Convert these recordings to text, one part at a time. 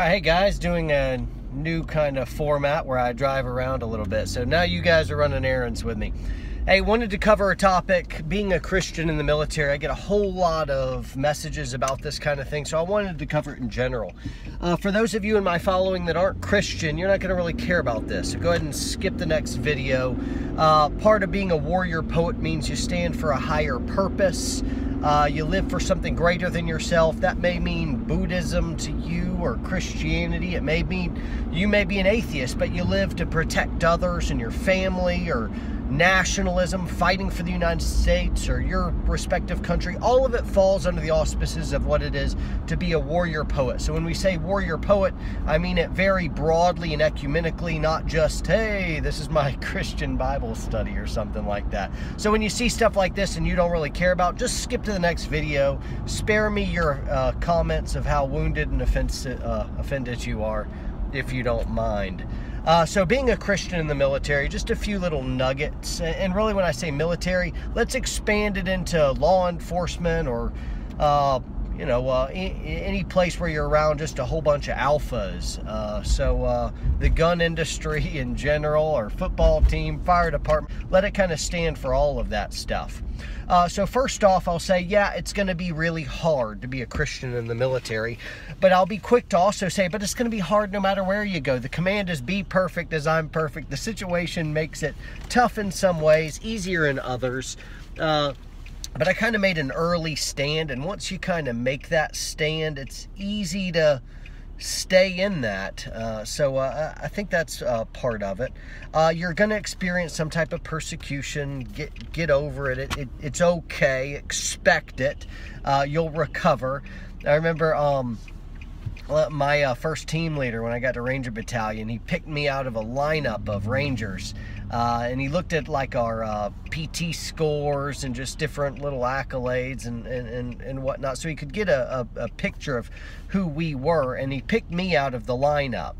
Right, hey guys, doing a new kind of format where I drive around a little bit. So now you guys are running errands with me. Hey, wanted to cover a topic, being a Christian in the military. I get a whole lot of messages about this kind of thing, so I wanted to cover it in general. Uh, for those of you in my following that aren't Christian, you're not going to really care about this, so go ahead and skip the next video. Uh, part of being a warrior poet means you stand for a higher purpose. Uh, you live for something greater than yourself. That may mean Buddhism to you or Christianity. It may mean you may be an atheist, but you live to protect others and your family or nationalism, fighting for the United States or your respective country. All of it falls under the auspices of what it is to be a warrior poet. So when we say warrior poet, I mean it very broadly and ecumenically, not just, hey, this is my Christian Bible study or something like that. So when you see stuff like this and you don't really care about, just skip to the next video. Spare me your uh, comments of how wounded and offended, uh, offended you are if you don't mind. Uh, so being a Christian in the military, just a few little nuggets. And really when I say military, let's expand it into law enforcement or, uh, you know, uh, any place where you're around just a whole bunch of alphas. Uh, so uh, the gun industry in general, or football team, fire department, let it kind of stand for all of that stuff. Uh, so first off, I'll say, yeah, it's going to be really hard to be a Christian in the military, but I'll be quick to also say, but it's going to be hard no matter where you go. The command is be perfect as I'm perfect. The situation makes it tough in some ways, easier in others. But I kind of made an early stand, and once you kind of make that stand, it's easy to stay in that. Uh, so uh, I think that's uh, part of it. Uh, you're to experience some type of persecution. Get get over it. it, it it's okay. Expect it. Uh, you'll recover. I remember um, my uh, first team leader when I got to Ranger Battalion. He picked me out of a lineup of Rangers uh, and he looked at like our uh, PT scores and just different little accolades and, and, and, and whatnot so he could get a, a, a picture of who we were and he picked me out of the lineup.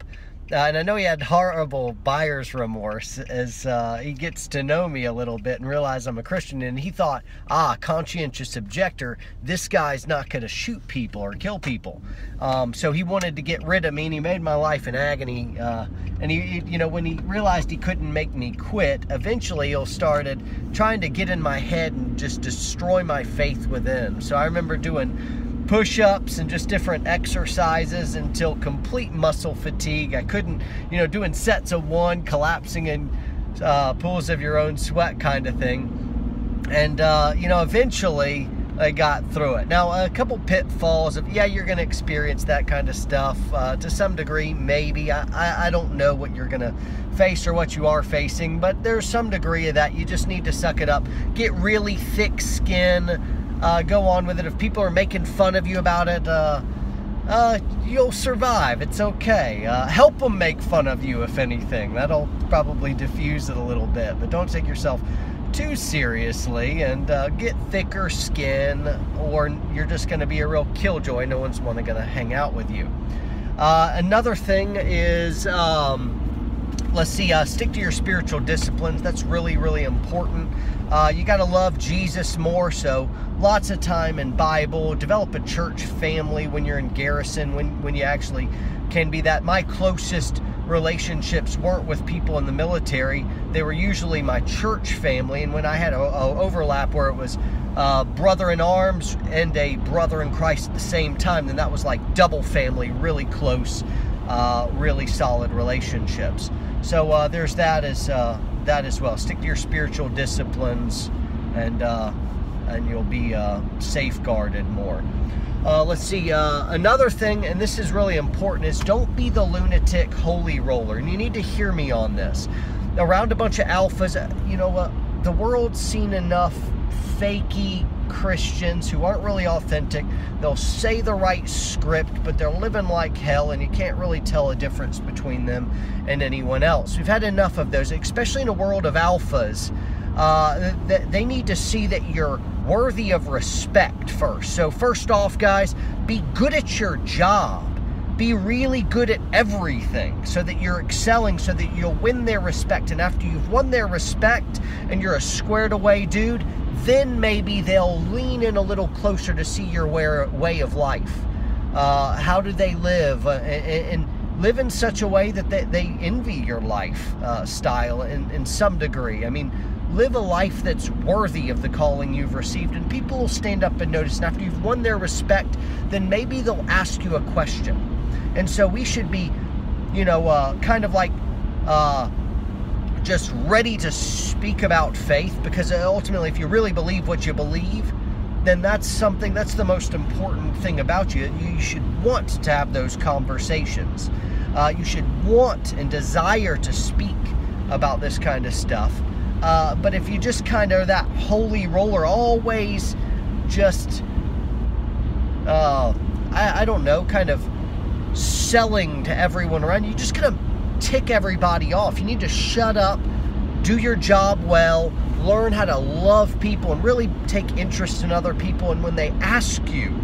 And I know he had horrible buyer's remorse as uh, he gets to know me a little bit and realize I'm a Christian. And he thought, ah, conscientious objector, this guy's not going to shoot people or kill people. Um, so he wanted to get rid of me, and he made my life an agony. Uh, and he, you know, when he realized he couldn't make me quit, eventually he started trying to get in my head and just destroy my faith within. So I remember doing push-ups and just different exercises until complete muscle fatigue. I couldn't, you know, doing sets of one, collapsing in uh, pools of your own sweat kind of thing. And, uh, you know, eventually I got through it. Now, a couple pitfalls of, yeah, you're going to experience that kind of stuff uh, to some degree, maybe. I, I, I don't know what you're going to face or what you are facing, but there's some degree of that. You just need to suck it up. Get really thick skin uh, go on with it. If people are making fun of you about it, uh, uh, you'll survive. It's okay. Uh, help them make fun of you, if anything. That'll probably diffuse it a little bit. But don't take yourself too seriously and uh, get thicker skin, or you're just going to be a real killjoy. No one's going to hang out with you. Uh, another thing is. Um, let's see, uh, stick to your spiritual disciplines. That's really, really important. Uh, you got to love Jesus more. So, lots of time in Bible. Develop a church family when you're in garrison. When when you actually can be that. My closest relationships weren't with people in the military. They were usually my church family. And when I had a, a overlap where it was uh, brother in arms and a brother in Christ at the same time, then that was like double family, really close, uh, really solid relationships. So uh, there's that as uh, that as well. Stick to your spiritual disciplines, and uh, and you'll be uh, safeguarded more. Let's see. Another thing, and this is really important, is don't be the lunatic holy roller. And you need to hear me on this. Around a bunch of alphas, you know, what? the world's seen enough fakey Christians who aren't really authentic. They'll say the right script, but they're living like hell, and you can't really tell a difference between them and anyone else. We've had enough of those, especially in a world of alphas. Uh, they need to see that you're worthy of respect first. So, first off, guys, be good at your job be really good at everything so that you're excelling so that you'll win their respect and after you've won their respect and you're a squared away dude then maybe they'll lean in a little closer to see your way of life. Uh, how do they live? Uh, and, live in such a way that they, they envy your life uh, style in, in some degree. I mean, live a life that's worthy of the calling you've received, and people will stand up and notice. And after you've won their respect, then maybe they'll ask you a question. And so we should be, you know, uh, kind of like uh, just ready to speak about faith because ultimately, if you really believe what you believe, then that's something that's the most important thing about you. You should want to have those conversations. Uh, you should want and desire to speak about this kind of stuff. Uh, but if you just kind of that holy roller, always just, uh, I, I don't know, kind of selling to everyone around you, just gonna tick everybody off. You need to shut up, do your job well, learn how to love people, and really take interest in other people. And when they ask you,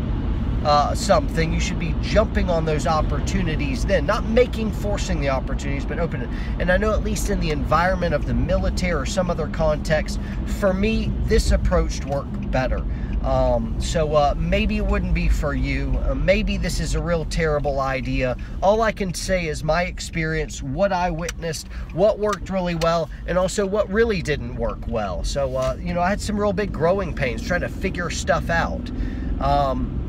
uh, something, you should be jumping on those opportunities then, not making, forcing the opportunities, but opening. And I know at least in the environment of the military or some other context, for me, this approach worked better. Um, so uh, maybe it wouldn't be for you. Uh, maybe this is a real terrible idea. All I can say is my experience, what I witnessed, what worked really well, and also what really didn't work well. So, uh, you know, I had some real big growing pains trying to figure stuff out. Um,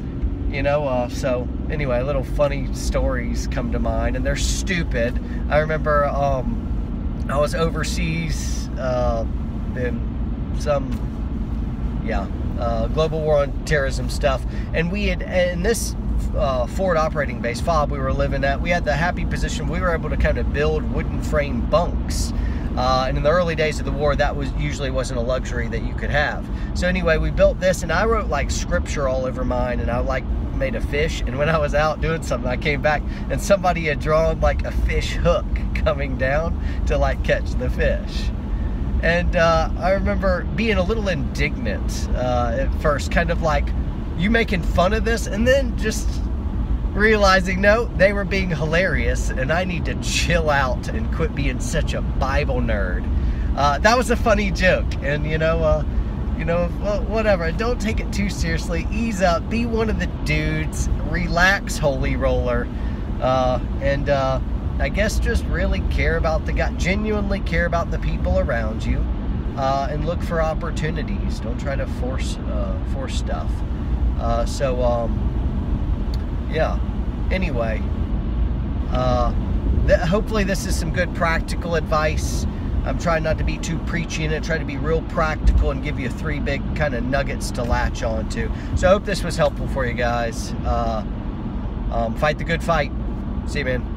you know uh, so anyway little funny stories come to mind and they're stupid. I remember um, i was overseas uh, in some yeah uh, global war on terrorism stuff and we had in this uh, forward operating base fob we were living at we had the happy position we were able to kind of build wooden frame bunks uh, and in the early days of the war, that was usually wasn't a luxury that you could have. So anyway, we built this, and I wrote like scripture all over mine, and I like made a fish. And when I was out doing something, I came back, and somebody had drawn like a fish hook coming down to like catch the fish. And uh, I remember being a little indignant uh, at first, kind of like, you making fun of this? And then just realizing no, they were being hilarious and I need to chill out and quit being such a Bible nerd. Uh, that was a funny joke, and you know, uh, you know, whatever. Don't take it too seriously. Ease up. Be one of the dudes. Relax, holy roller, uh, and uh, I guess just really care about the guy. Genuinely care about the people around you, uh, and look for opportunities. Don't try to force uh, force stuff. so. Um, yeah. Anyway, uh, th hopefully this is some good practical advice. I'm trying not to be too preachy and try to be real practical and give you three big kind of nuggets to latch onto. So I hope this was helpful for you guys. Uh, um, fight the good fight. See you, man.